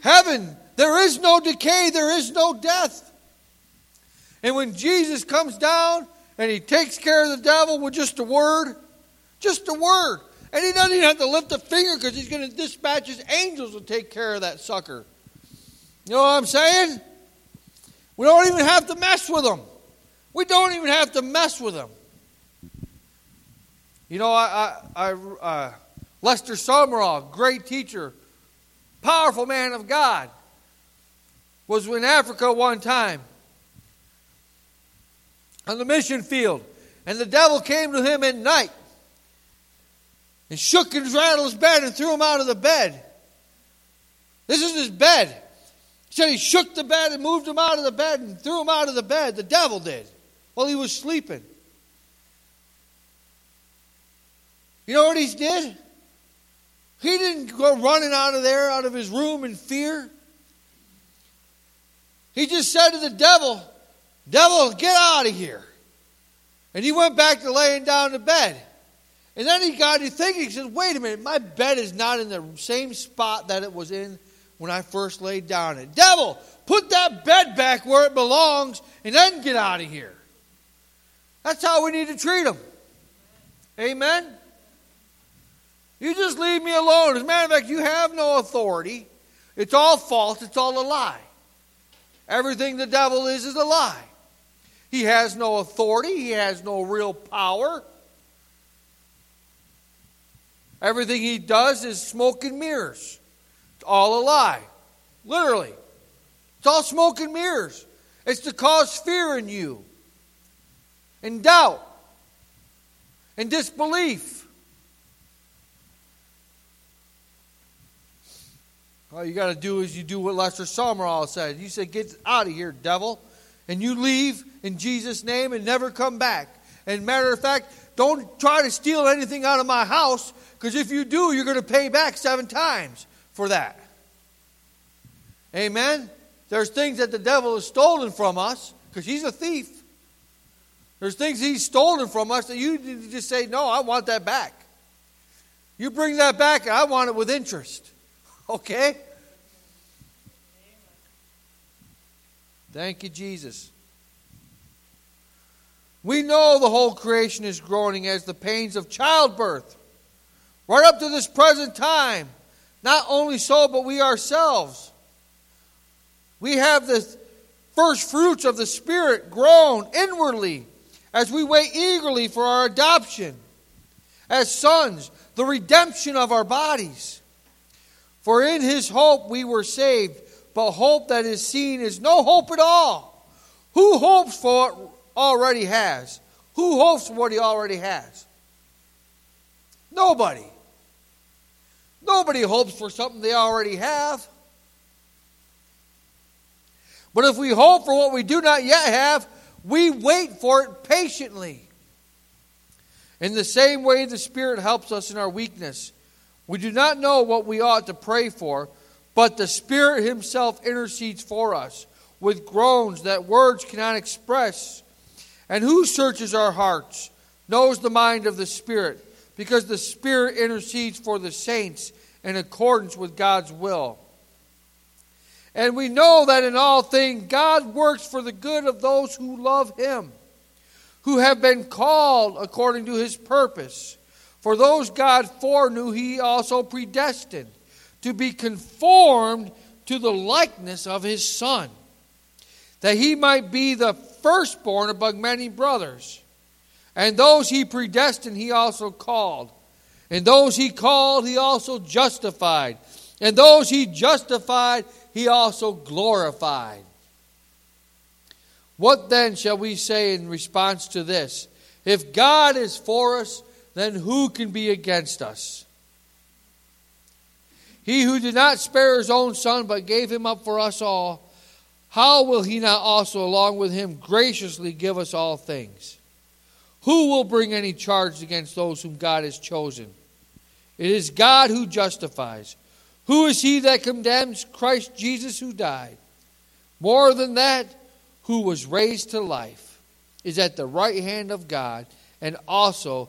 A: Heaven, there is no decay, there is no death. And when Jesus comes down and he takes care of the devil with just a word, just a word, and he doesn't even have to lift a finger because he's going to dispatch his angels to take care of that sucker. You know what I'm saying? We don't even have to mess with them. We don't even have to mess with them. You know, I, I, I uh, Lester Sumrall, great teacher, powerful man of God, was in Africa one time on the mission field, and the devil came to him at night and shook and rattled his bed and threw him out of the bed. This is his bed. He said he shook the bed and moved him out of the bed and threw him out of the bed. The devil did while he was sleeping. You know what he did? He didn't go running out of there, out of his room in fear. He just said to the devil, Devil, get out of here. And he went back to laying down in bed. And then he got to thinking, he said, Wait a minute, my bed is not in the same spot that it was in when I first laid down it. Devil, put that bed back where it belongs and then get out of here. That's how we need to treat them. Amen? You just leave me alone. As a matter of fact, you have no authority. It's all false, it's all a lie. Everything the devil is is a lie. He has no authority, he has no real power. Everything he does is smoke and mirrors. It's all a lie. Literally. It's all smoke and mirrors. It's to cause fear in you, and doubt, and disbelief. All you got to do is you do what Lester Sumrall said. You said, Get out of here, devil. And you leave in Jesus' name and never come back. And matter of fact, don't try to steal anything out of my house, because if you do, you're going to pay back seven times for that. Amen? There's things that the devil has stolen from us, because he's a thief. There's things he's stolen from us that you just say, No, I want that back. You bring that back, I want it with interest. Okay? Thank you, Jesus. We know the whole creation is groaning as the pains of childbirth. Right up to this present time. Not only so, but we ourselves. We have the first fruits of the Spirit grown inwardly as we wait eagerly for our adoption as sons, the redemption of our bodies. For in his hope we were saved, but hope that is seen is no hope at all. Who hopes for what already has? Who hopes for what he already has? Nobody. Nobody hopes for something they already have. But if we hope for what we do not yet have, we wait for it patiently. In the same way, the Spirit helps us in our weakness. We do not know what we ought to pray for, but the Spirit Himself intercedes for us with groans that words cannot express. And who searches our hearts knows the mind of the Spirit, because the Spirit intercedes for the saints in accordance with God's will. And we know that in all things God works for the good of those who love Him, who have been called according to His purpose. For those God foreknew, He also predestined to be conformed to the likeness of His Son, that He might be the firstborn among many brothers. And those He predestined, He also called. And those He called, He also justified. And those He justified, he also glorified. What then shall we say in response to this? If God is for us, then who can be against us? He who did not spare his own son, but gave him up for us all, how will he not also, along with him, graciously give us all things? Who will bring any charge against those whom God has chosen? It is God who justifies. Who is he that condemns? Christ Jesus who died. More than that, who was raised to life, is at the right hand of God and also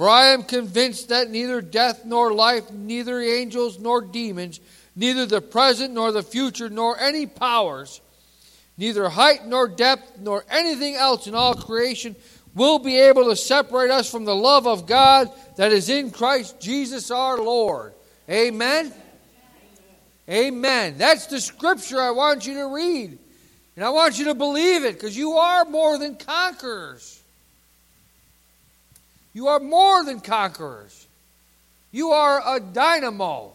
A: For I am convinced that neither death nor life, neither angels nor demons, neither the present nor the future, nor any powers, neither height nor depth, nor anything else in all creation will be able to separate us from the love of God that is in Christ Jesus our Lord. Amen. Amen. That's the scripture I want you to read. And I want you to believe it because you are more than conquerors. You are more than conquerors. You are a dynamo.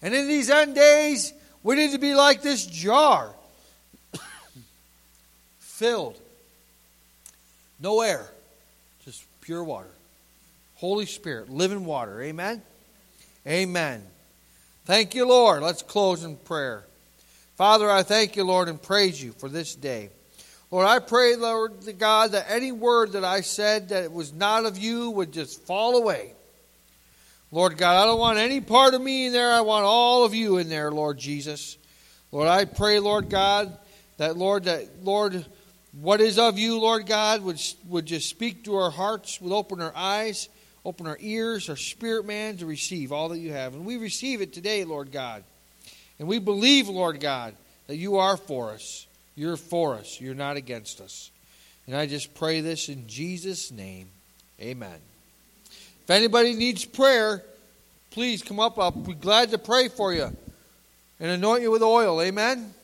A: And in these end days, we need to be like this jar filled. No air, just pure water. Holy Spirit, living water. Amen? Amen. Thank you, Lord. Let's close in prayer. Father, I thank you, Lord, and praise you for this day. Lord, I pray, Lord God, that any word that I said that was not of you would just fall away. Lord God, I don't want any part of me in there. I want all of you in there, Lord Jesus. Lord, I pray, Lord God, that Lord, that Lord, what is of you, Lord God, would would just speak to our hearts, would open our eyes, open our ears, our spirit man to receive all that you have. And we receive it today, Lord God. And we believe, Lord God, that you are for us. You're for us. You're not against us. And I just pray this in Jesus' name. Amen. If anybody needs prayer, please come up. I'll be glad to pray for you and anoint you with oil. Amen.